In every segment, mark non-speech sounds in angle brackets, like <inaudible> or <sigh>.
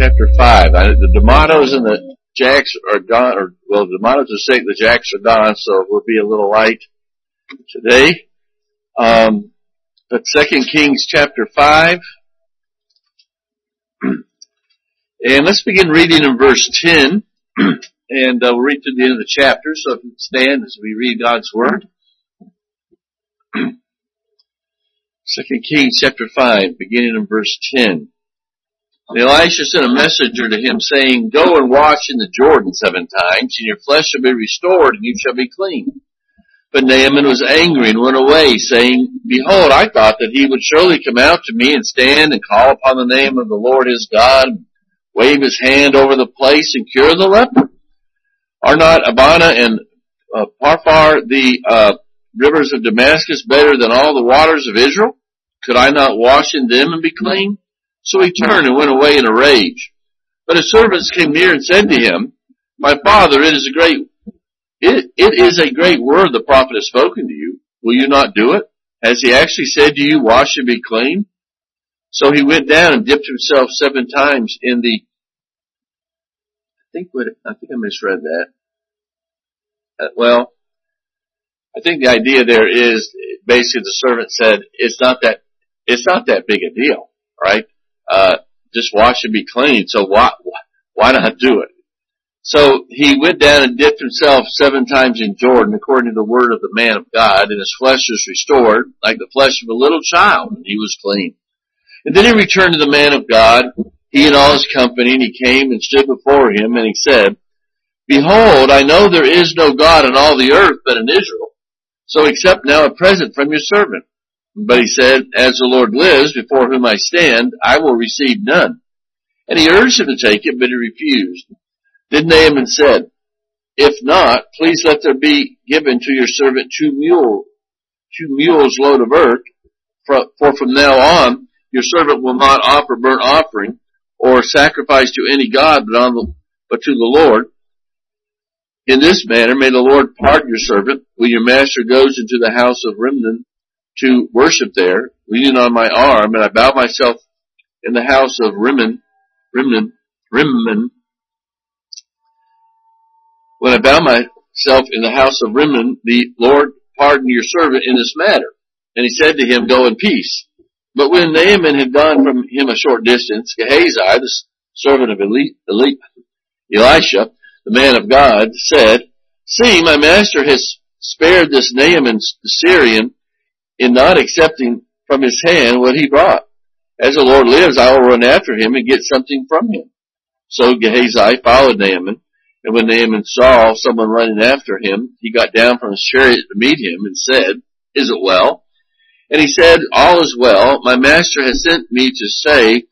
chapter 5. I, the D'Amatos and the Jacks are gone, or, well, the D'Amatos are sick, the Jacks are gone, so we'll be a little light today. Um, but Second Kings chapter 5. <clears throat> And let's begin reading in verse 10. <clears throat> and uh, we'll read to the end of the chapter, so if you stand as we read God's Word. <clears throat> Second Kings chapter 5, beginning in verse 10. And Elisha sent a messenger to him saying, Go and wash in the Jordan seven times, and your flesh shall be restored, and you shall be clean. But Naaman was angry and went away, saying, Behold, I thought that he would surely come out to me and stand and call upon the name of the Lord his God, wave his hand over the place and cure the leper. Are not Abana and uh, Pharpar the uh, rivers of Damascus better than all the waters of Israel? Could I not wash in them and be clean? So he turned and went away in a rage. But his servants came near and said to him, My father, it is a great, it, it is a great word the prophet has spoken to you. Will you not do it? Has he actually said to you, wash and be clean? So he went down and dipped himself seven times in the, I think what, I think I misread that. Uh, well, I think the idea there is basically the servant said, it's not that, it's not that big a deal, right? Uh, just wash and be clean. So why, why not do it? So he went down and dipped himself seven times in Jordan according to the word of the man of God and his flesh was restored like the flesh of a little child and he was clean. And then he returned to the man of God, he and all his company, and he came and stood before him and he said, Behold, I know there is no God in all the earth but in Israel. So accept now a present from your servant. But he said, As the Lord lives, before whom I stand, I will receive none. And he urged him to take it, but he refused. Then Naaman said, If not, please let there be given to your servant two mule, two mules load of earth, for from now on your servant will not offer burnt offering or sacrifice to any god but on the, but to the Lord. In this manner may the Lord pardon your servant when your master goes into the house of Rimmon to worship there, leaning on my arm, and I bowed myself in the house of Rimmon, Rimmon, Rimmon. When I bowed myself in the house of Rimmon, the Lord pardon your servant in this matter. And he said to him, Go in peace. But when Naaman had gone from him a short distance, Gehazi, the servant of Eli, Eli, Elisha, the man of God, said, See, my master has spared this Naaman the Syrian in not accepting from his hand what he brought. As the Lord lives, I will run after him and get something from him. So Gehazi followed Naaman, and when Naaman saw someone running after him, he got down from his chariot to meet him and said, Is it well? And he said, All is well. My master has sent me to say,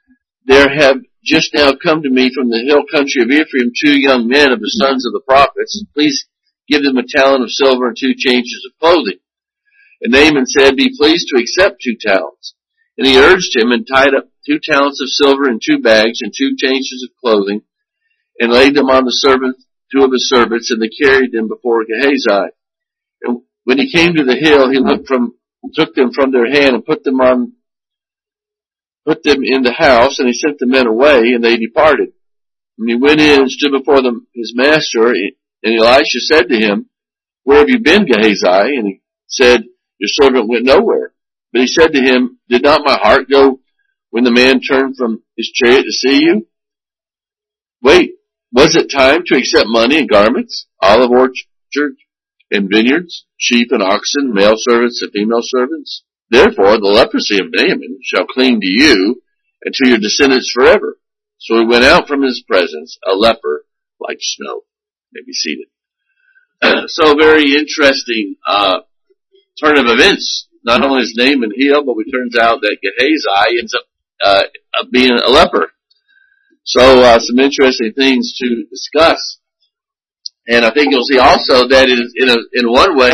There have just now come to me from the hill country of Ephraim two young men of the sons of the prophets. Please give them a talent of silver and two changes of clothing. And Naaman said, Be pleased to accept two talents. And he urged him and tied up two talents of silver in two bags and two changes of clothing and laid them on the servant, two of his servants, and they carried them before Gehazi. And when he came to the hill, he looked from, took them from their hand and put them on, put them in the house, and he sent the men away, and they departed. And he went in and stood before them, his master, and Elisha said to him, Where have you been, Gehazi? And he said, your servant went nowhere. But he said to him, Did not my heart go when the man turned from his chariot to see you? Wait, was it time to accept money and garments, olive orchards and vineyards, sheep and oxen, male servants and female servants? Therefore the leprosy of Naaman shall cling to you and to your descendants forever. So he went out from his presence, a leper like snow. May be seated. <clears throat> so very interesting, uh, turn of events. Not only is Naaman healed, but it turns out that Gehazi ends up uh, being a leper. So uh, some interesting things to discuss. And I think you'll see also that in, in, a, in one way,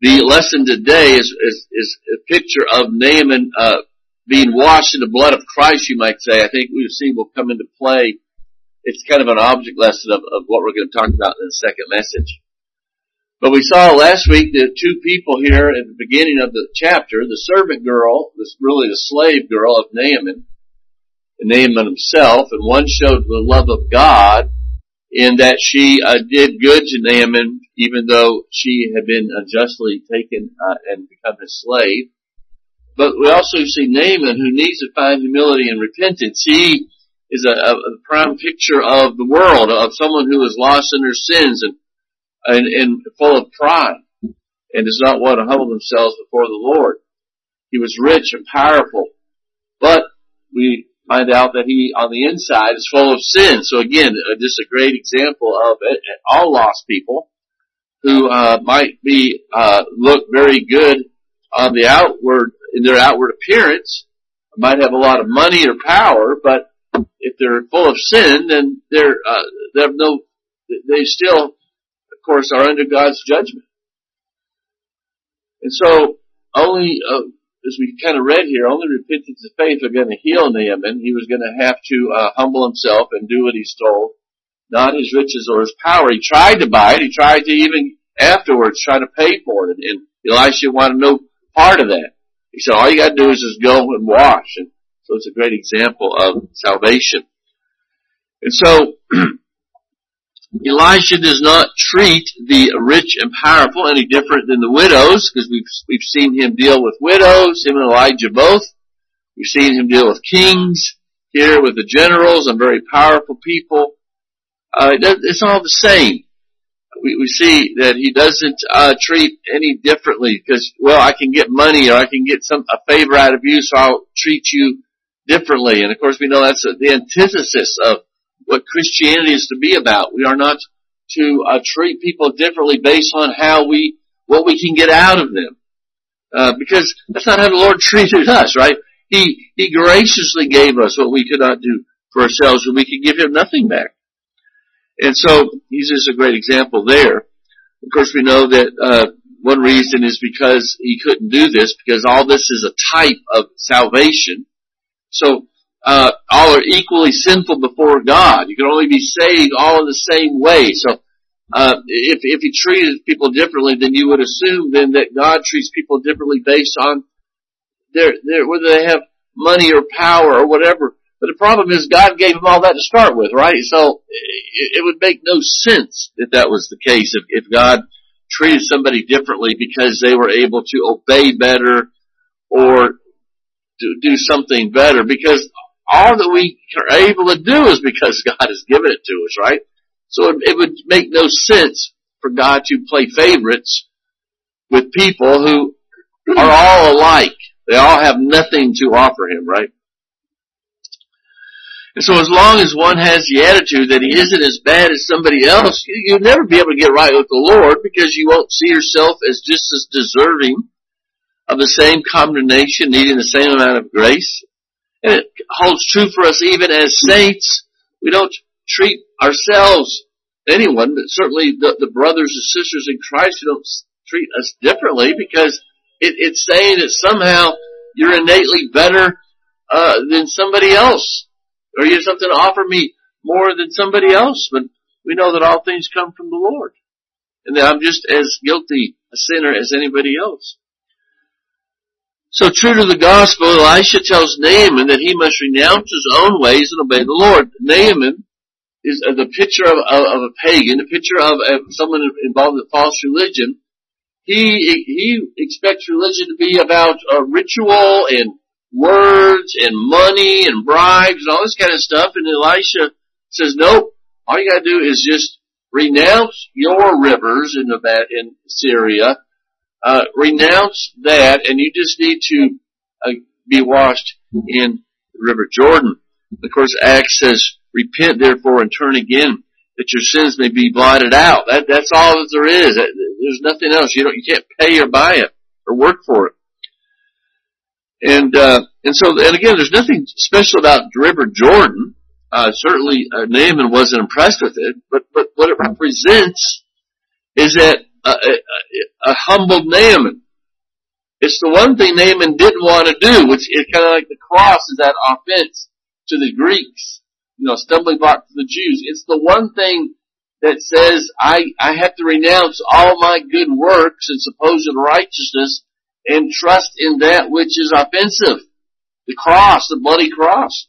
the lesson today is, is, is a picture of Naaman uh, being washed in the blood of Christ, you might say. I think we will see will come into play. It's kind of an object lesson of, of what we're going to talk about in the second message. But we saw last week the two people here at the beginning of the chapter, the servant girl, this really the slave girl of Naaman, Naaman himself, and one showed the love of God in that she uh, did good to Naaman, even though she had been unjustly taken uh, and become his slave. But we also see Naaman who needs to find humility and repentance. He is a, a, a prime picture of the world, of someone who is lost in their sins and, and, and full of pride and does not want to humble themselves before the Lord. He was rich and powerful, but we find out that he on the inside is full of sin. So again, uh, just a great example of it. All lost people who uh, might be uh, look very good on the outward in their outward appearance, might have a lot of money or power, but if they're full of sin, then they're uh, they have no they still, course, are under God's judgment. And so only uh, as we kind of read here, only repentance and faith are going to heal Naaman. He was going to have to uh, humble himself and do what he's told, not his riches or his power. He tried to buy it. He tried to even afterwards try to pay for it. And Elisha wanted no part of that. He said, all you got to do is just go and wash. And so it's a great example of salvation. And so <clears throat> Elisha does not treat the rich and powerful any different than the widows, because we've, we've seen him deal with widows, him and Elijah both. We've seen him deal with kings, here with the generals and very powerful people. Uh, it's all the same. We, we see that he doesn't uh, treat any differently because, well, I can get money or I can get some a favor out of you, so I'll treat you differently. And of course, we know that's the antithesis of what Christianity is to be about. We are not to uh, treat people differently based on how we, what we can get out of them. Uh, because that's not how the Lord <laughs> treated us, right? He, He graciously gave us what we could not do for ourselves and we could give Him nothing back. And so, He's just a great example there. Of course we know that, uh, one reason is because He couldn't do this because all this is a type of salvation. So, uh, all are equally sinful before God. You can only be saved all in the same way. So, uh, if, if he treated people differently, then you would assume then that God treats people differently based on their, their, whether they have money or power or whatever. But the problem is God gave them all that to start with, right? So it, it would make no sense if that was the case. If, if God treated somebody differently because they were able to obey better or do, do something better because all that we are able to do is because <laughs> God has given it to us, right? So it, it would make no sense for God to play favorites with people who are all alike. They all have nothing to offer Him, right? And so as long as one has the attitude that he isn't as bad as somebody else, you'll never be able to get right with the Lord because you won't see yourself as just as deserving of the same condemnation, needing the same amount of grace. And it holds true for us even as saints. We don't treat ourselves, anyone, but certainly the, the brothers and sisters in Christ who don't treat us differently because it, it's saying that somehow you're innately better uh, than somebody else, or you have something to offer me more than somebody else. But we know that all things come from the Lord, and that I'm just as guilty a sinner as anybody else. So true to the gospel, Elisha tells Naaman that he must renounce his own ways and obey the Lord. Naaman is uh, the picture of, of, of a pagan, a picture of, someone involved in false religion. He he expects religion to be about a ritual and words and money and bribes and all this kind of stuff. And Elisha says, nope. All you got to do is just renounce your rivers in the in Syria uh, renounce that, and you just need to uh, be washed in the River Jordan. Of course, Acts says, "Repent therefore and turn again, that your sins may be blotted out." That, that's all that there is. There's nothing else. You don't. You can't pay or buy it or work for it. And uh, and so and again, there's nothing special about the River Jordan. Uh, certainly, uh, Naaman wasn't impressed with it, but but what it represents is that a, a, a humbled Naaman. It's the one thing Naaman didn't want to do, which is kind of like the cross is that offense to the Greeks, you know, stumbling block to the Jews. It's the one thing that says I, I have to renounce all my good works and supposed righteousness and trust in that which is offensive. The cross, the bloody cross.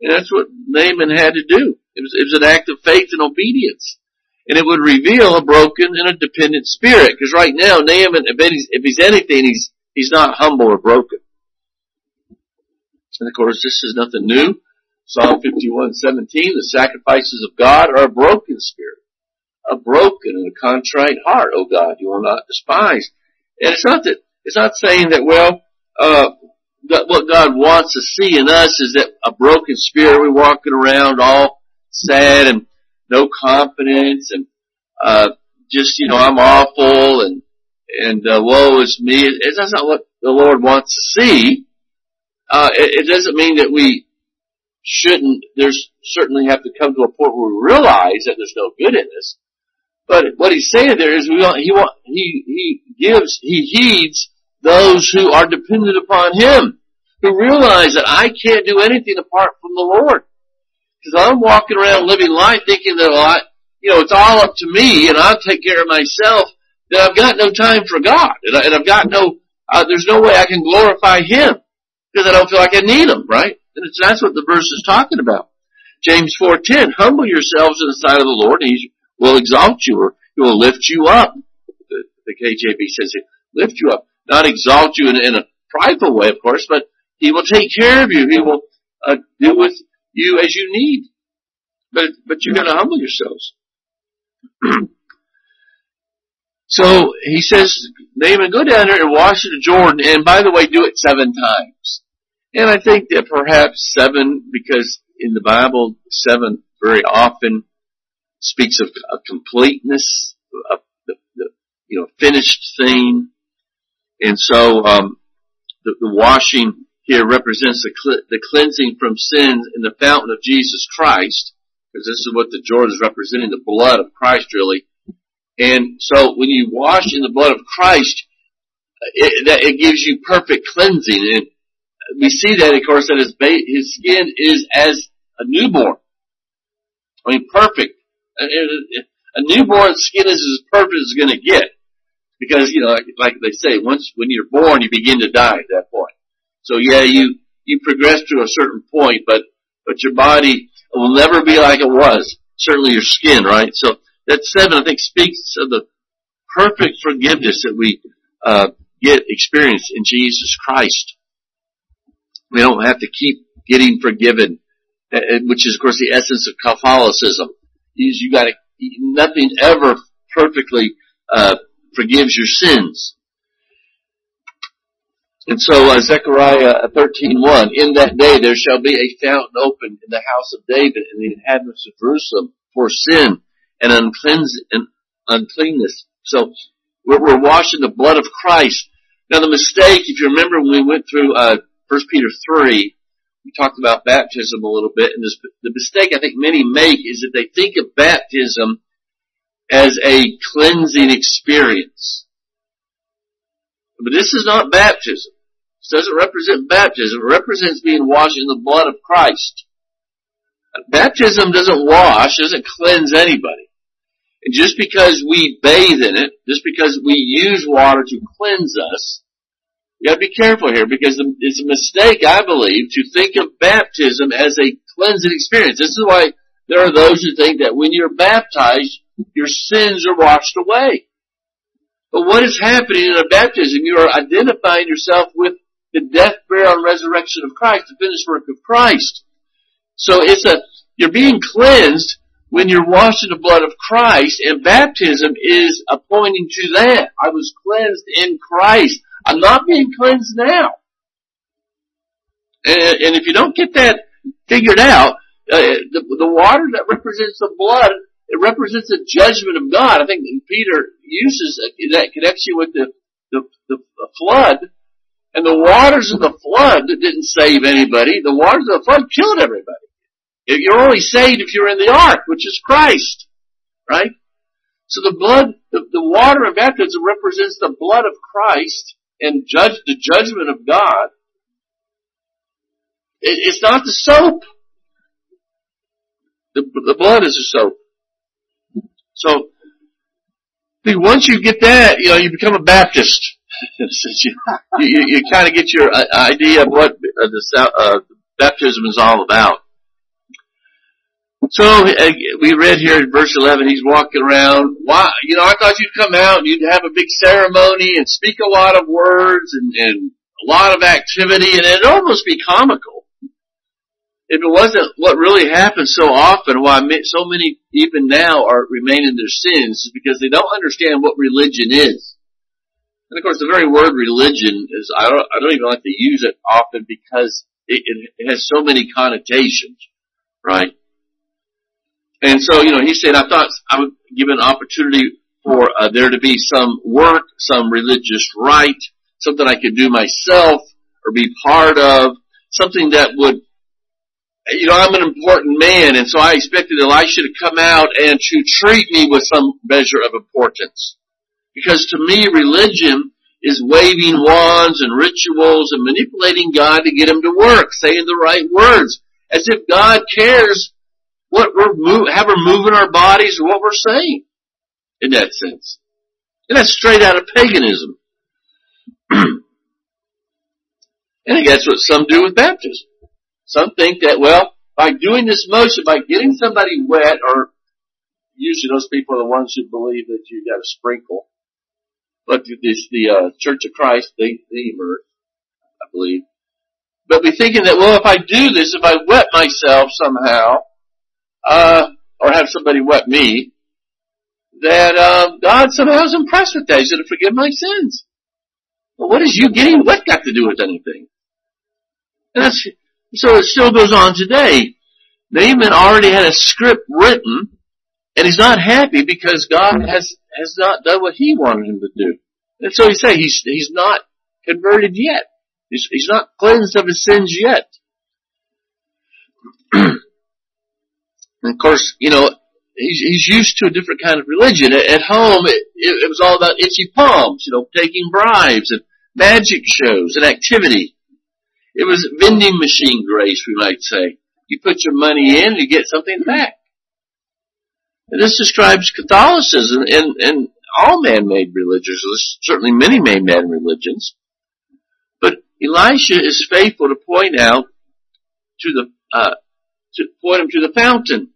And that's what Naaman had to do. It was, it was an act of faith and obedience. And it would reveal a broken and a dependent spirit. Because right now, Naaman, if he's, if he's anything, he's, he's not humble or broken. And of course, this is nothing new. Psalm 51:17, the sacrifices of God are a broken spirit, a broken and a contrite heart, O God, you will not despise. And it's not that, it's not saying that, well, uh, what God wants to see in us is that a broken spirit, we're walking around all sad and no confidence and, uh, just, you know, I'm awful and, and, uh, woe is me. That's not what the Lord wants to see. Uh, it, it doesn't mean that we shouldn't, there's certainly have to come to a point where we realize that there's no good in us. But what he's saying there is we want, he want, he, he gives, he heeds those who are dependent upon him, who realize that I can't do anything apart from the Lord. Because I'm walking around living life thinking that, well, I, you know, it's all up to me and I'll take care of myself, that I've got no time for God. And, I, I've got no, uh, there's no way I can glorify Him. Because I don't feel like I need Him, right? And that's what the verse is talking about. James 4.10, humble yourselves in the sight of the Lord and He will exalt you or He will lift you up. The, the KJV says lift you up. Not exalt you in, in a prideful way, of course, but He will take care of you. He will uh, do with you as you need. But, but you gotta humble yourselves. <clears throat> so he says, Naaman, go down there and wash in the Jordan, and by the way, do it seven times. And I think that perhaps seven, because in the Bible, seven very often speaks of a completeness, of the, the you know, finished thing. And so, um, the, the washing here represents the, the cleansing from sins in the fountain of Jesus Christ, because this is what the Jordan is representing, the blood of Christ really. And so when you wash in the blood of Christ, it, that, it gives you perfect cleansing. And we see that, of course, that his, ba- his skin is as a newborn. I mean, perfect. A newborn's skin is as perfect as it's going to get. Because, you know, like, like they say, once, when you're born, you begin to die at that point. So yeah, you, you progress to a certain point, but, but your body will never be like it was. Certainly your skin, right? So that seven, I think, speaks of the perfect forgiveness that we, uh, get experience in Jesus Christ. We don't have to keep getting forgiven, uh, uh, which is of course the essence of Catholicism. Is you gotta, nothing ever perfectly, uh, forgives your sins. And so uh, Zechariah 13:1, in that day there shall be a fountain opened in the house of David and the inhabitants of Jerusalem for sin and and uncleanness. So we're, we're washed in the blood of Christ. Now the mistake, if you remember when we went through uh, 1 Peter 3, we talked about baptism a little bit, and this, the mistake I think many make is that they think of baptism as a cleansing experience. But this is not baptism. This doesn't represent baptism. It represents being washed in the blood of Christ. Baptism doesn't wash, doesn't cleanse anybody. And just because we bathe in it, just because we use water to cleanse us, you gotta be careful here because it's a mistake, I believe, to think of baptism as a cleansing experience. This is why there are those who think that when you're baptized, your sins are washed away. But what is happening in a baptism? You are identifying yourself with the death, burial, and resurrection of Christ, the finished work of Christ. So it's a, you're being cleansed when you're washed in the blood of Christ, and baptism is a pointing to that. I was cleansed in Christ. I'm not being cleansed now. And, and if you don't get that figured out, uh, the, the water that represents the blood it represents the judgment of God. I think Peter uses that connection with the, the, the flood. And the waters of the flood didn't save anybody. The waters of the flood killed everybody. You're only saved if you're in the ark, which is Christ. Right? So the blood, the, the water of baptism represents the blood of Christ and judge the judgment of God. It, it's not the soap. The, the blood is the soap. So, see, once you get that, you know, you become a Baptist. <laughs> you, you, you kind of get your uh, idea of what uh, the uh, baptism is all about. So uh, we read here in verse 11, he's walking around. Why, you know, I thought you'd come out and you'd have a big ceremony and speak a lot of words and, and a lot of activity and it'd almost be comical. If it wasn't what really happens so often, why so many even now are remain in their sins is because they don't understand what religion is. And of course the very word religion is, I don't, I don't even like to use it often because it, it has so many connotations, right? And so, you know, he said, I thought I would give an opportunity for uh, there to be some work, some religious rite, something I could do myself or be part of, something that would, you know, I'm an important man, and so I expected Elisha to come out and to treat me with some measure of importance. Because to me, religion is waving wands and rituals and manipulating God to get him to work, saying the right words, as if God cares what we're move, how we're moving our bodies or what we're saying in that sense. And that's straight out of paganism. <clears throat> and I guess what some do with baptism. Some think that, well, by doing this motion, by getting somebody wet, or usually those people are the ones who believe that you got to sprinkle. But this, the uh, Church of Christ, they, they immerse, I believe. But be thinking that, well, if I do this, if I wet myself somehow, uh, or have somebody wet me, that uh, God somehow is impressed with that. He's going to forgive my sins. Well, what is you getting wet got to do with anything? And that's, so it still goes on today. Naaman already had a script written, and he's not happy because God has has not done what he wanted him to do. And so he say he's he's not converted yet. He's, he's not cleansed of his sins yet. <clears throat> And of course, you know, he's, he's used to a different kind of religion. At, at home, it, it, it was all about itchy palms, you know, taking bribes and magic shows and activity. It was vending machine grace, we might say. You put your money in, you get something back. And this describes Catholicism and, and all man-made religions, certainly many man-made religions. But Elisha is faithful to point out to the, uh, to point him to the fountain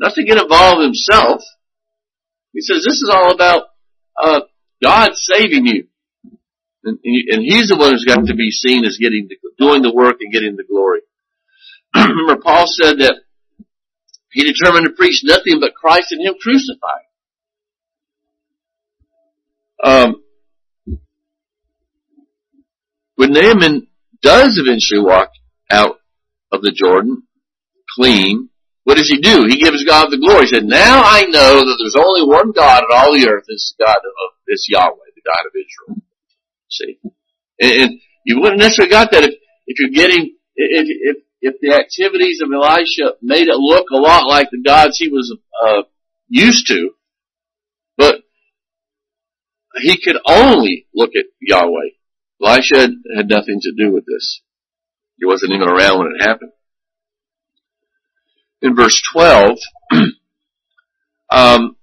not to get involved himself. He says this is all about uh, God saving you, and, and, He's the one who's got to be seen as getting the, doing the work and getting the glory. <clears throat> Remember, Paul said that he determined to preach nothing but Christ and Him crucified. Um, when Naaman does eventually walk out of the Jordan clean, what does he do? He gives God the glory. He said, now I know that there's only one God in all the earth. This God of this Yahweh, the God of Israel. See? And, and you wouldn't necessarily got that if, if you're getting, if, if, if the activities of Elisha made it look a lot like the gods he was, uh, used to, but he could only look at Yahweh. Elisha had, had nothing to do with this. He wasn't even around when it happened in verse 12, <clears throat> um,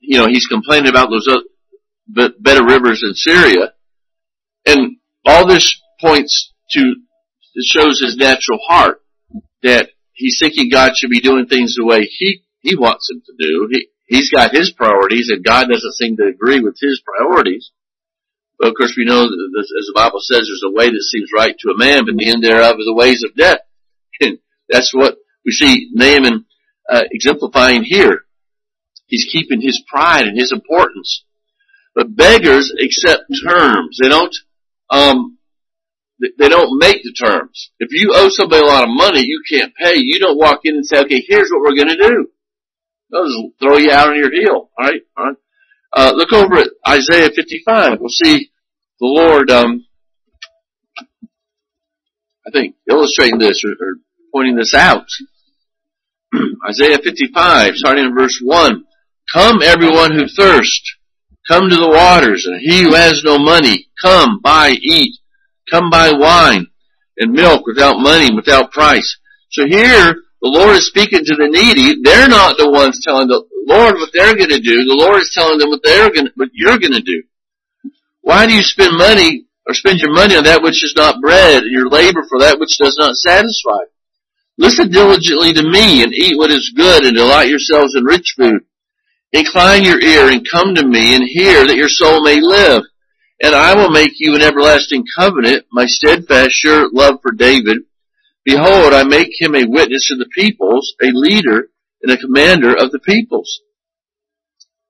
you know, he's complaining about those other, better rivers in Syria. And all this points to, it shows his natural heart that he's thinking God should be doing things the way he, he wants him to do. He, he's got his priorities and God doesn't seem to agree with his priorities. But of course we know that as the Bible says there's a way that seems right to a man, but the end thereof is the ways of death. <laughs> And that's what we see Naaman uh, exemplifying here. He's keeping his pride and his importance. But beggars accept terms. They don't, um, they don't make the terms. If you owe somebody a lot of money, you can't pay. You don't walk in and say, okay, here's what we're going to do. They'll just throw you out on your heel. All right, all right. Uh, look over at Isaiah 55. We'll see the Lord, um, I think, illustrating this or, or pointing this out. <clears throat> Isaiah 55, starting in verse 1. Come everyone who thirst, come to the waters, and he who has no money, come buy, eat, come buy wine and milk without money, without price. So here, the Lord is speaking to the needy. They're not the ones telling the Lord what they're going to do. The Lord is telling them what they're going, what you're going to do. Why do you spend money or spend your money on that which is not bread, and your labor for that which does not satisfy? Listen diligently to me and eat what is good and delight yourselves in rich food. Incline your ear and come to me and hear that your soul may live. And I will make you an everlasting covenant, my steadfast sure love for David. Behold, I make him a witness to the peoples, a leader and a commander of the peoples.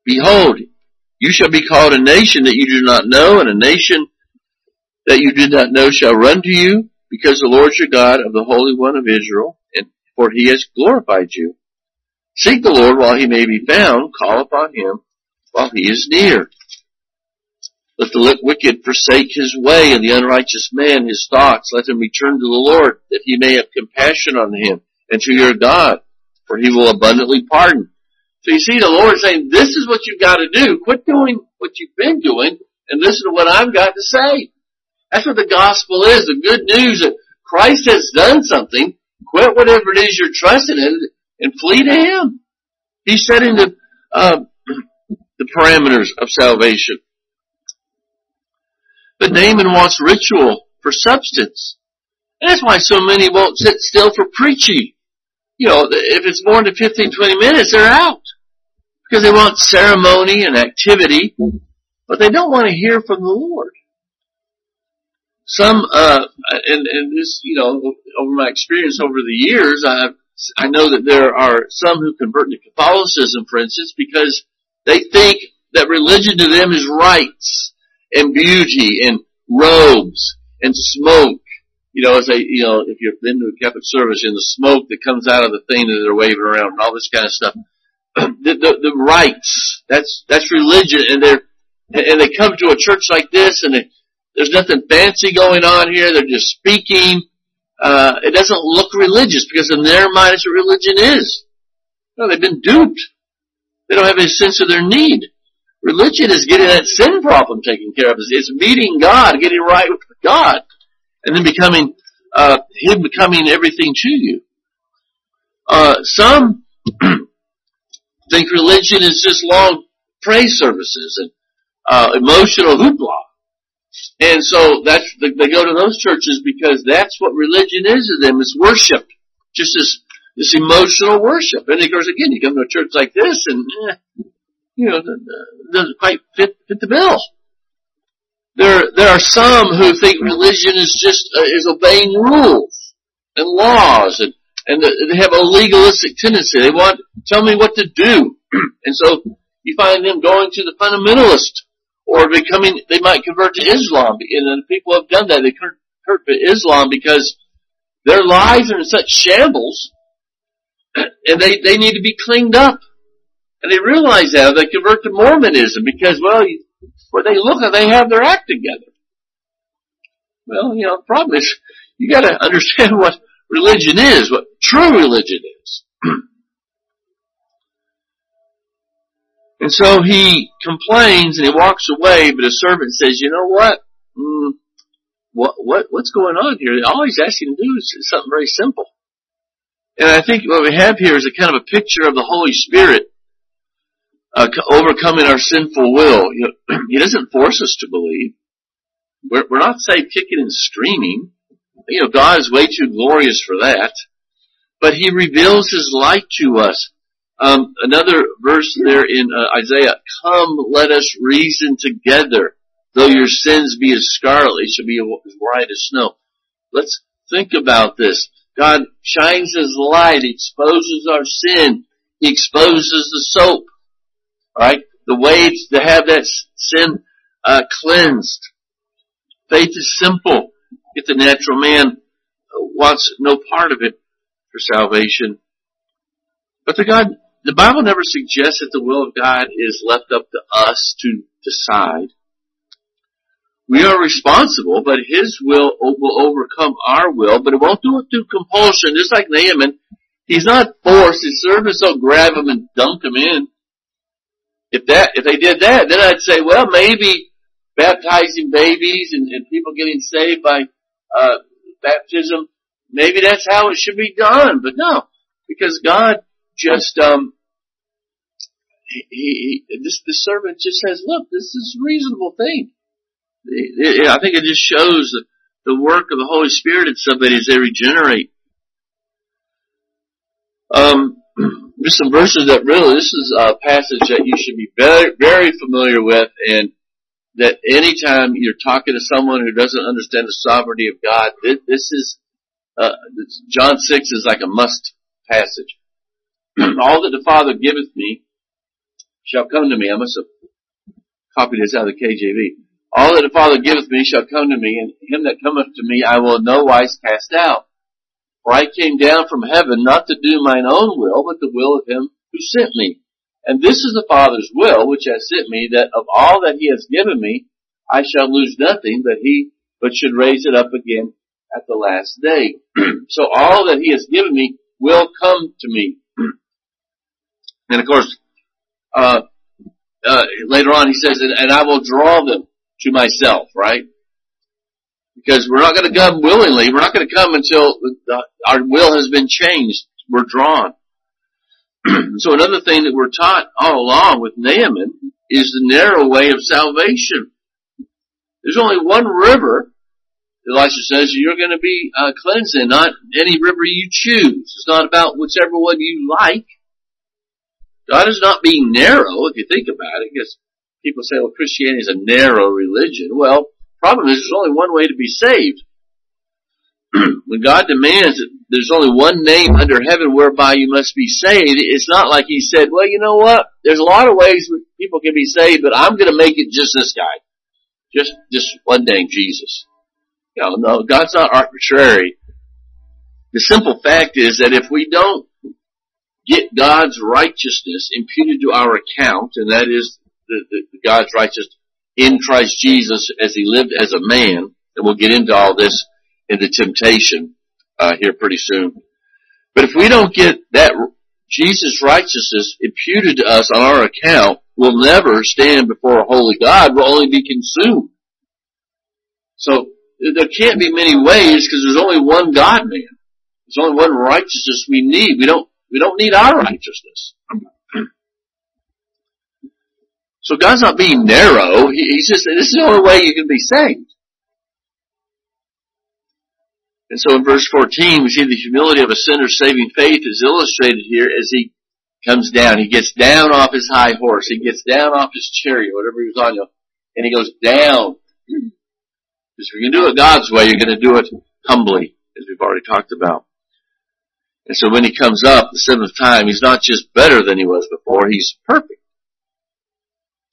Behold, you shall be called a nation that you do not know, and a nation that you did not know shall run to you, because the Lord your God of the Holy One of Israel, and for he has glorified you. Seek the Lord while he may be found, call upon him while he is near. Let the wicked forsake his way, and the unrighteous man his thoughts. Let him return to the Lord, that he may have compassion on him, and to your God, for he will abundantly pardon. So you see the Lord saying, this is what you've got to do. Quit doing what you've been doing, and listen to what I've got to say. That's what the gospel is, the good news that Christ has done something. Quit whatever it is you're trusting in and flee to Him. He's setting the, uh, the parameters of salvation. But Naaman wants ritual for substance. And that's why so many won't sit still for preaching. You know, if it's more than 15, 20 minutes, they're out. Because they want ceremony and activity, but they don't want to hear from the Lord. Some, uh, and, and this, you know, over my experience over the years, I've, I know that there are some who convert to Catholicism, for instance, because they think that religion to them is rites and beauty and robes and smoke. You know, as they, you know, if you've been to a Catholic service and the smoke that comes out of the thing that they're waving around and all this kind of stuff. <clears throat> the, the, the rites, that's, that's religion and they're, and they come to a church like this and they, there's nothing fancy going on here. They're just speaking. Uh, it doesn't look religious because in their mind it's what religion is. No, they've been duped. They don't have any sense of their need. Religion is getting that sin problem taken care of. It's meeting God, getting right with God, and then becoming, uh, Him becoming everything to you. Uh, some <clears throat> think religion is just long praise services and, uh, emotional hoopla. And so that's, they go to those churches because that's what religion is to them, is worship. Just this, this emotional worship. And of course again, you come to a church like this and, eh, you know, doesn't quite fit, fit the bill. There, there are some who think religion is just, uh, is obeying rules and laws and, and they have a legalistic tendency. They want, tell me what to do. <clears throat> and so you find them going to the fundamentalist or becoming, they might convert to Islam. And people have done that. They convert to Islam because their lives are in such shambles and they, they need to be cleaned up. And they realize that they convert to Mormonism because, well, where they look at, they have their act together. Well, you know, the problem is you got to <laughs> understand what religion is, what true religion is. <clears throat> and so he complains and he walks away, but a servant says, "You know what? Mm, what what what's going on here? All he's asking to do is something very simple." And I think what we have here is a kind of a picture of the Holy Spirit uh, overcoming our sinful will. You know, <clears throat> he doesn't force us to believe. We're, we're not saved kicking and screaming. You know, God is way too glorious for that. But He reveals His light to us. Um, another verse there in uh, Isaiah, come let us reason together. Though your sins be as scarlet, they shall be as white as snow. Let's think about this. God shines His light, exposes our sin, He exposes the soap. Right? The way to have that sin uh, cleansed. Faith is simple. If the natural man wants no part of it for salvation. But the God, the Bible never suggests that the will of God is left up to us to decide. We are responsible, but His will will overcome our will, but it won't do it through compulsion. Just like Naaman, he's not forced. His servants don't grab him and dunk him in if that if they did that, then I'd say, well, maybe baptizing babies and, and people getting saved by uh, baptism, maybe that's how it should be done. But no, because God just um, he, he this the servant just says, look, this is a reasonable thing. It, it, I think it just shows the, the work of the Holy Spirit in somebody as they regenerate. Um, <clears throat> just some verses that really, this is a passage that you should be very, very familiar with and that anytime you're talking to someone who doesn't understand the sovereignty of God, this is, uh, John 6 is like a must passage. <clears throat> All that the Father giveth me shall come to me. I must have copied this out of the KJV. All that the Father giveth me shall come to me, and him that cometh to me I will in no wise cast out. For I came down from heaven not to do mine own will, but the will of him who sent me. And this is the Father's will which has sent me, that of all that he has given me, I shall lose nothing, but he, but should raise it up again at the last day. <clears throat> so all that he has given me will come to me. And of course, uh, uh, later on he says, and, I will draw them to myself, right? Because we're not going to come willingly. We're not going to come until our will has been changed. We're drawn. <clears throat> so another thing that we're taught all along with Naaman is the narrow way of salvation. There's only one river, Elisha says, you're going to be uh, cleansed in, not any river you choose. It's not about whichever one you like. God is not being narrow, if you think about it, because people say, well, Christianity is a narrow religion. Well, problem is there's only one way to be saved. <clears throat> when God demands that there's only one name under heaven whereby you must be saved, it's not like He said, well, you know what? There's a lot of ways people can be saved, but I'm going to make it just this guy. Just, just one name, Jesus. You know, no, God's not arbitrary. The simple fact is that if we don't get God's righteousness imputed to our account, and that is the, the, God's righteousness in Christ Jesus as he lived as a man, and we'll get into all this in the temptation uh, here pretty soon. But if we don't get that Jesus' righteousness imputed to us on our account, we'll never stand before a holy God. We'll only be consumed. So there can't be many ways because there's only one God man. There's only one righteousness we need. We don't we don't need our righteousness. So God's not being narrow. He's just, this is the only way you can be saved. And so in verse 14, we see the humility of a sinner's saving faith is illustrated here as he comes down. He gets down off his high horse. He gets down off his chariot, whatever he was on, and he goes down. Because if to do it God's way, you're going to do it humbly, as we've already talked about. And so when he comes up the seventh time, he's not just better than he was before, he's perfect.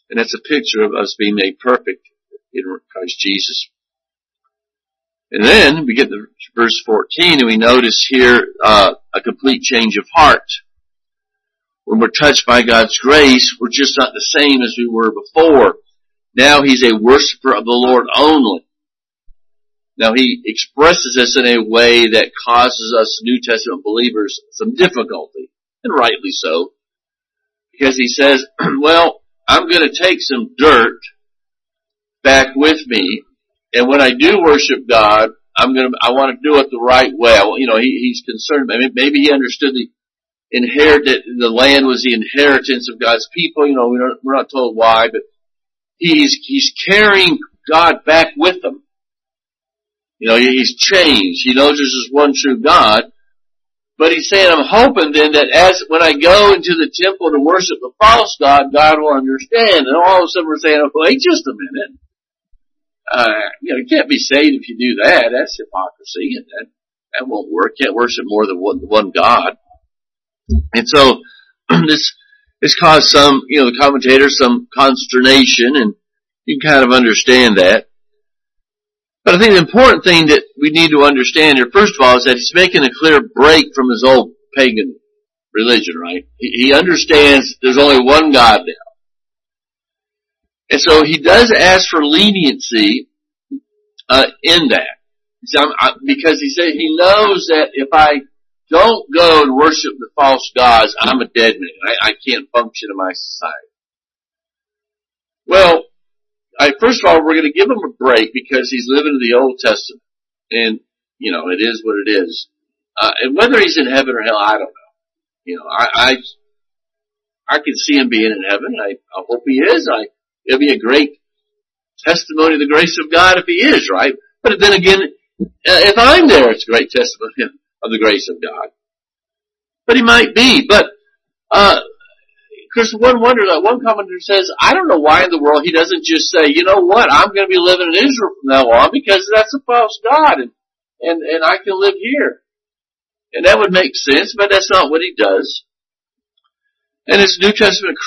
And that's a picture of us being made perfect in Christ Jesus. And then we get to verse 14 and we notice here uh, a complete change of heart. When we're touched by God's grace, we're just not the same as we were before. Now he's a worshiper of the Lord only. Now he expresses this in a way that causes us New Testament believers some difficulty, and rightly so, because he says, <clears throat> well, I'm going to take some dirt back with me, and when I do worship God, I'm going to, I want to do it the right way. You know, he, he's concerned, maybe, maybe he understood the inherited, the land was the inheritance of God's people, you know, we're not, we're not told why, but he's, he's carrying God back with him. You know, he's changed. He knows there's just one true God. But he's saying, I'm hoping then that as, when I go into the temple to worship the false God, God will understand. And all of a sudden we're saying, oh, wait just a minute. Uh, you know, you can't be saved if you do that. That's hypocrisy and that, that won't work. You can't worship more than one, one God. And so, <clears throat> this, this caused some, you know, the commentators some consternation and you can kind of understand that. But I think the important thing that we need to understand here, first of all, is that he's making a clear break from his old pagan religion, right? He understands there's only one God now. And so he does ask for leniency uh, in that. Because he said he knows that if I don't go and worship the false gods, I'm a dead man. I, I can't function in my society. Well, I, first of all, we're going to give him a break because he's living in the Old Testament, and you know it is what it is. Uh, and whether he's in heaven or hell, I don't know. You know, I I, I can see him being in heaven. I, I hope he is. I it'll be a great testimony of the grace of God if he is, right? But then again, uh, if I'm there, it's a great testimony of the grace of God. But he might be. But, uh, because one wonder that one commentator says, I don't know why in the world he doesn't just say, you know what, I'm going to be living in Israel from now on because that's a false God and, and, and I can live here. And that would make sense, but that's not what he does. And as New Testament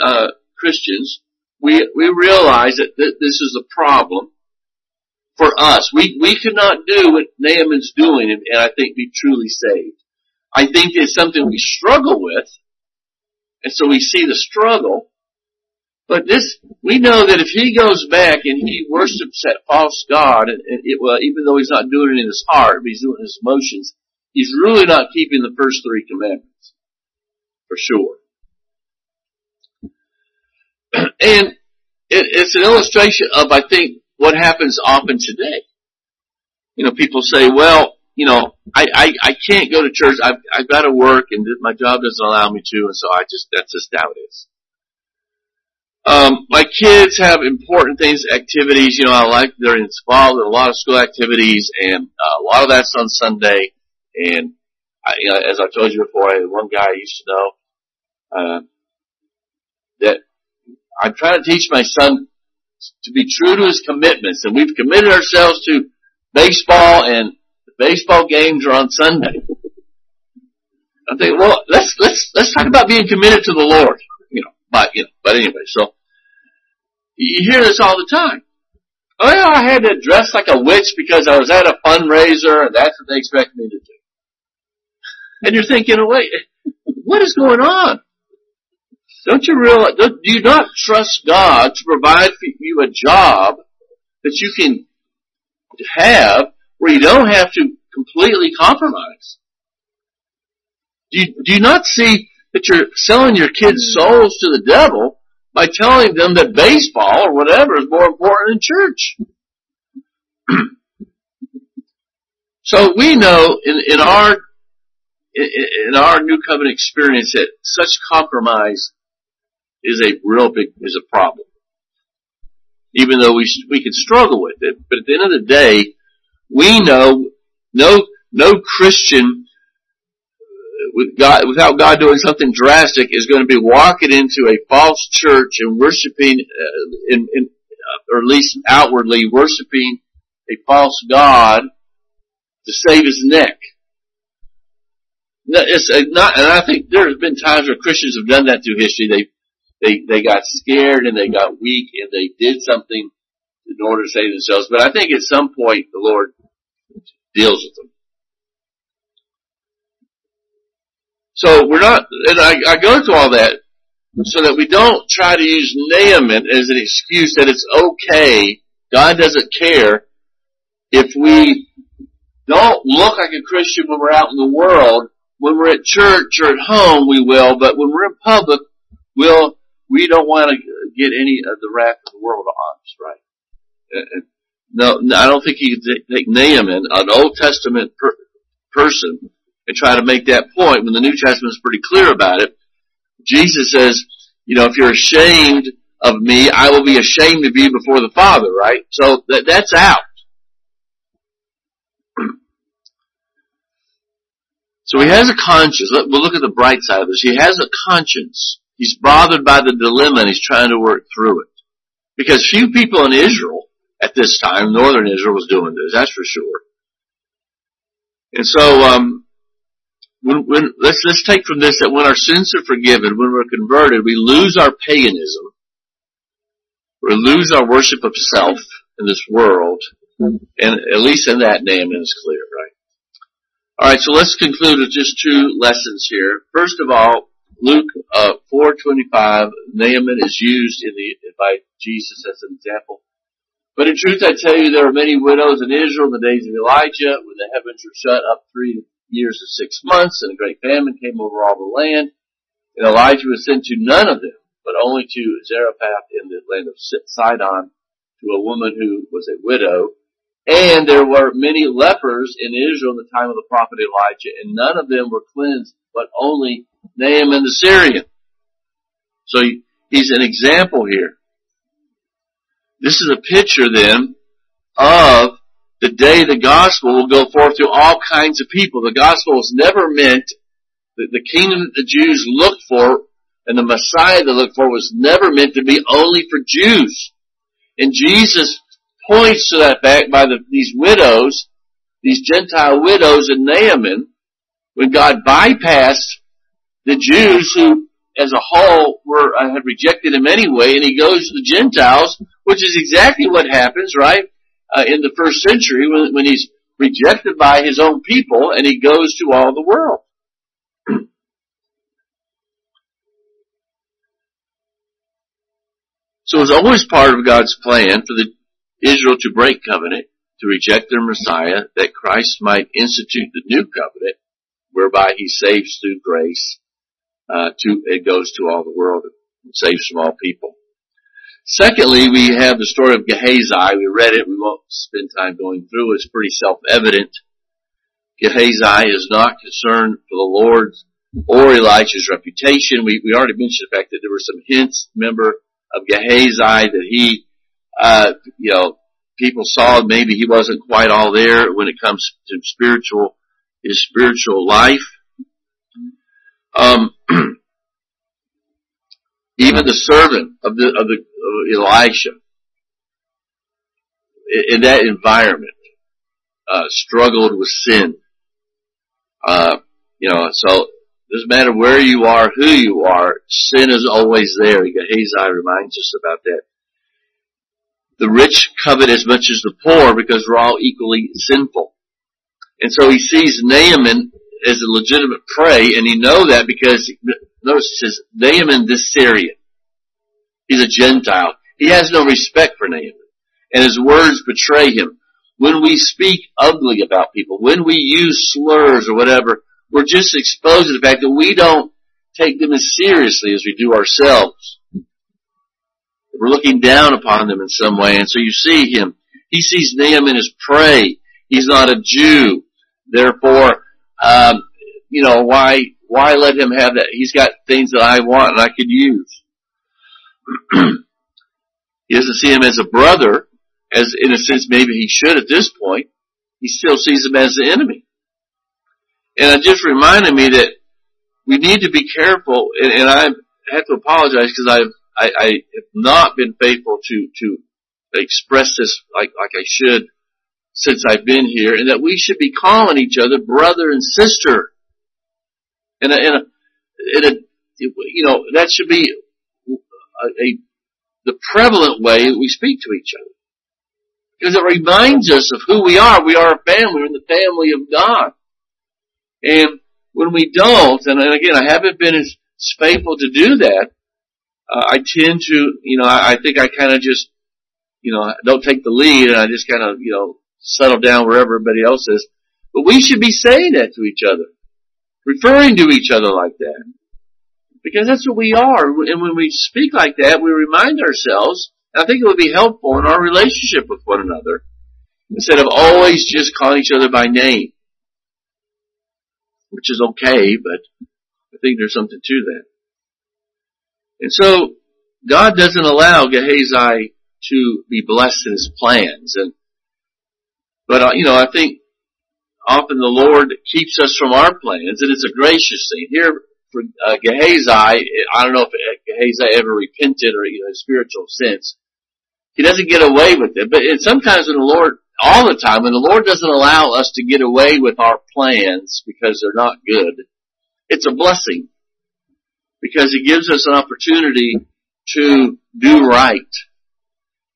uh, Christians, we, we realize that th- this is a problem for us. We, we cannot do what Naaman's doing and, and I think be truly saved. I think it's something we struggle with, and so we see the struggle. But this, we know that if he goes back and he worships that false God, and, it, well, even though he's not doing it in his heart, but he's doing it in his emotions, he's really not keeping the first three commandments. For sure. <clears throat> and it, it's an illustration of, I think, what happens often today. You know, people say, well, you know, I, I, I can't go to church. I've, I've got to work and my job doesn't allow me to. And so I just, that's just how it is. Um, my kids have important things, activities, you know, I like, they're involved in a lot of school activities and uh, a lot of that's on Sunday. And I, you know, as I told you before, I one guy I used to know, uh, that I'm trying to teach my son to be true to his commitments and we've committed ourselves to baseball and baseball games are on Sunday. I think, well, let's let's let's talk about being committed to the Lord. You know, but you know, but anyway, so you hear this all the time. Oh yeah, I had to dress like a witch because I was at a fundraiser and that's what they expect me to do. And you're thinking, wait, what is going on? Don't you realize, do you not trust God to provide for you a job that you can have where you don't have to completely compromise. Do you, do you not see that you're selling your kids' souls to the devil by telling them that baseball or whatever is more important than church? <clears throat> so we know in, in our in our new covenant experience that such compromise is a real big is a problem. Even though we we can struggle with it, but at the end of the day, we know no, no Christian uh, with God, without God doing something drastic is going to be walking into a false church and worshiping, uh, in, in, uh, or at least outwardly worshiping a false God to save his neck. It's uh, not, and I think there have been times where Christians have done that through history. They, they, they got scared and they got weak and they did something in order to save themselves. But I think at some point the Lord deals with them. So we're not, and I, I go through all that so that we don't try to use Naaman as an excuse that it's okay, God doesn't care if we don't look like a Christian when we're out in the world. When we're at church or at home, we will, but when we're in public, we'll, we don't want to get any of the wrath of the world on us, right? Uh, uh, No, I don't think you can take Naaman, an Old Testament per, person, and try to make that point when the New Testament is pretty clear about it. Jesus says, you know, if you're ashamed of me, I will be ashamed of you before the Father, right? So that, that's out. <clears throat> So he has a conscience. We'll look at the bright side of this. He has a conscience. He's bothered by the dilemma and he's trying to work through it. Because few people in Israel at this time. Northern Israel was doing this, that's for sure. And so, um, when, when, let's, let's take from this that when our sins are forgiven, when we're converted, we lose our paganism. We lose our worship of self in this world. And at least in that Naaman is clear, right? Alright, so let's conclude with just two lessons here. First of all, Luke uh, 4:25, Naaman is used in the by Jesus as an example but in truth, I tell you, there were many widows in Israel in the days of Elijah, when the heavens were shut up three years and six months, and a great famine came over all the land. And Elijah was sent to none of them, but only to Zarephath in the land of Sidon, to a woman who was a widow. And there were many lepers in Israel in the time of the prophet Elijah, and none of them were cleansed, but only Naaman the Syrian. So he's an example here. This is a picture then of the day the gospel will go forth to all kinds of people. The gospel was never meant The, the kingdom the Jews looked for and the Messiah they looked for was never meant to be only for Jews. And Jesus points to that fact by the, these widows, these Gentile widows in Naaman, when God bypassed the Jews who as a whole were uh, had rejected him anyway, and he goes to the Gentiles, which is exactly what happens, right, uh, in the first century when, when he's rejected by his own people, and he goes to all the world. <clears throat> so it was always part of God's plan for the Israel to break covenant, to reject their Messiah, that Christ might institute the new covenant, whereby he saves through grace uh, to it goes to all the world and saves from all people. Secondly, we have the story of Gehazi. We read it. We won't spend time going through. It's pretty self-evident. Gehazi is not concerned for the Lord's or Elijah's reputation. We, we already mentioned the fact that there were some hints, remember, of Gehazi that he, uh, you know, people saw maybe he wasn't quite all there when it comes to spiritual, his spiritual life. Um, <clears throat> even the servant of the of the of Elisha in that environment uh, struggled with sin. Uh, you know, so doesn't matter where you are, who you are, sin is always there. Gehazi reminds us about that. The rich covet as much as the poor because we're all equally sinful. And so he sees Naaman as a legitimate prey, and he know that because notice it says Naaman the Syrian. He's a Gentile. He has no respect for Naaman, and his words betray him. When we speak ugly about people, when we use slurs or whatever, we're just exposed to the fact that we don't take them as seriously as we do ourselves. We're looking down upon them in some way, and so you see him. He sees Naaman as prey. He's not a Jew. Therefore, um, you know, why, why let him have that? He's got things that I want and I could use. <clears throat> he doesn't see him as a brother, as in a sense maybe he should at this point. He still sees him as the enemy. And it just reminded me that we need to be careful, and, and I have to apologize because I've, I, I have not been faithful to, to express this like, like I should since I've been here, and that we should be calling each other brother and sister. In a, in a, in a you know, that should be a, a the prevalent way that we speak to each other. Because it reminds us of who we are. We are a family. We're in the family of God. And when we don't, and again, I haven't been as faithful to do that, uh, I tend to, you know, I, I think I kind of just, you know, don't take the lead and I just kind of, you know, settle down wherever everybody else is. But we should be saying that to each other. Referring to each other like that. Because that's what we are. And when we speak like that, we remind ourselves, I think it would be helpful in our relationship with one another, instead of always just calling each other by name. Which is okay, but I think there's something to that. And so, God doesn't allow Gehazi to be blessed in his plans. And but, uh, you know, I think often the Lord keeps us from our plans, and it's a gracious thing. Here, for uh, Gehazi, I don't know if Gehazi ever repented or, you know, in a spiritual sense. He doesn't get away with it, but sometimes when the Lord, all the time, when the Lord doesn't allow us to get away with our plans because they're not good, it's a blessing. Because He gives us an opportunity to do right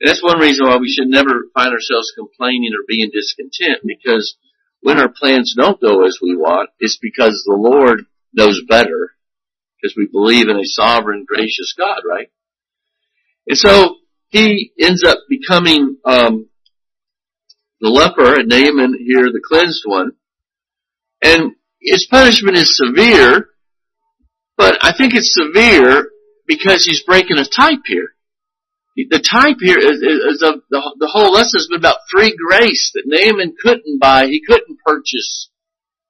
and that's one reason why we should never find ourselves complaining or being discontent because when our plans don't go as we want, it's because the Lord knows better because we believe in a sovereign, gracious God, right? And so he ends up becoming um, the leper, and Naaman here, the cleansed one. And his punishment is severe, but I think it's severe because he's breaking a type here the type here is, is, of the, the whole lesson has been about free grace that Naaman couldn't buy, he couldn't purchase.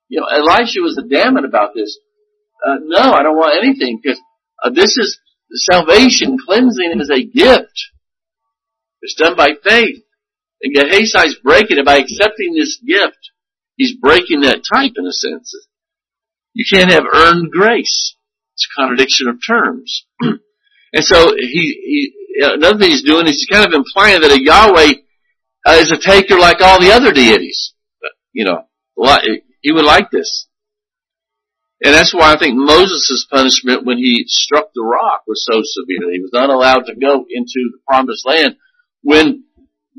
You know, Elisha was adamant about this. Uh, no, I don't want anything because uh, this is salvation, cleansing is a gift. It's done by faith. And Gehazi's breaking it by accepting this gift. He's breaking that type in a sense. you can't have earned grace. It's a contradiction of terms. <clears throat> and so he, he, another thing he's doing is he's kind of implying that a Yahweh uh, is a taker like all the other deities. You know, he would like this. And that's why I think Moses' punishment when he struck the rock was so severe. He was not allowed to go into the promised land when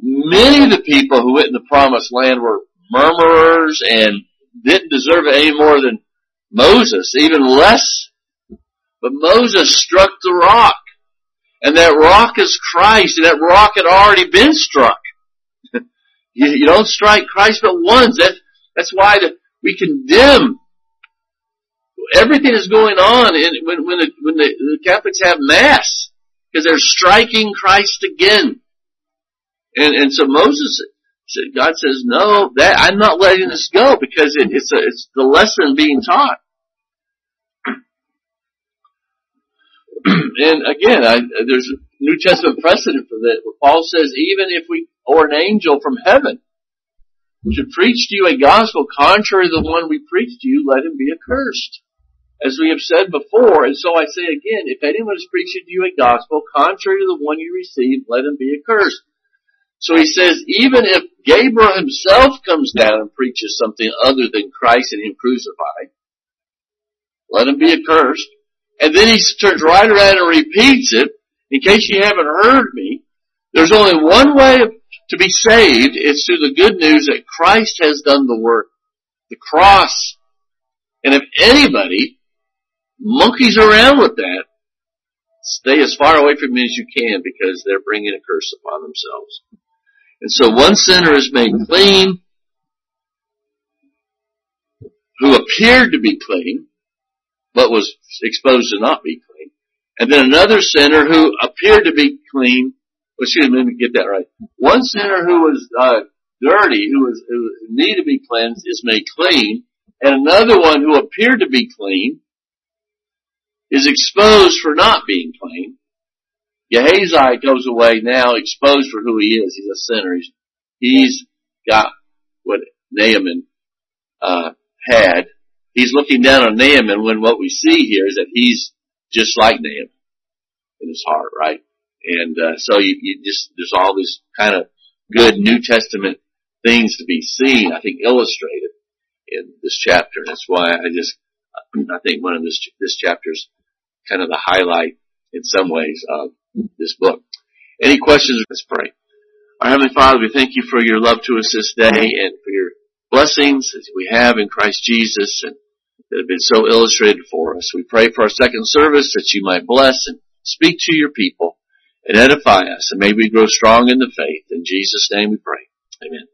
many of the people who went in the promised land were murmurers and didn't deserve it any more than Moses, even less. But Moses struck the rock. And that rock is Christ, and that rock had already been struck. <laughs> you, you, don't strike Christ but once. That, that's why the, we condemn everything that's going on in, when, when, the, when the, the Catholics have Mass. Because they're striking Christ again. And, and so Moses, said God says, no, that, I'm not letting this go because it, it's a, it's the lesson being taught. <clears throat> and again, I, there's a New Testament precedent for that where Paul says, even if we, or an angel from heaven, should preach to you a gospel contrary to the one we preach to you, let him be accursed. As we have said before, and so I say again, if anyone is preaching to you a gospel contrary to the one you received, let him be accursed. So he says, even if Gabriel himself comes down and preaches something other than Christ and him crucified, let him be accursed. And then he turns right around and repeats it. In case you haven't heard me, there's only one way to be saved. It's through the good news that Christ has done the work. The cross. And if anybody monkeys around with that, stay as far away from me as you can because they're bringing a curse upon themselves. And so one sinner is made clean who appeared to be clean, but was exposed to not be clean. And then another sinner who appeared to be clean, well, excuse me, let me get that right. One sinner who was uh, dirty, who was who needed to be cleansed, is made clean, and another one who appeared to be clean is exposed for not being clean. Gehazi goes away now exposed for who he is. He's a sinner. He's, he's got what Naaman uh, had. He's looking down on Naaman when what we see here is that he's just like Naaman in his heart, right? And uh, so you, you just there's all these kind of good New Testament things to be seen. I think illustrated in this chapter. That's why I just I think one of this this chapter's kind of the highlight in some ways of this book. Any questions? Let's pray. Our Heavenly Father, we thank you for your love to us this day and for your blessings that we have in Christ Jesus and that have been so illustrated for us. We pray for our second service that you might bless and speak to your people and edify us and may we grow strong in the faith. In Jesus' name we pray. Amen.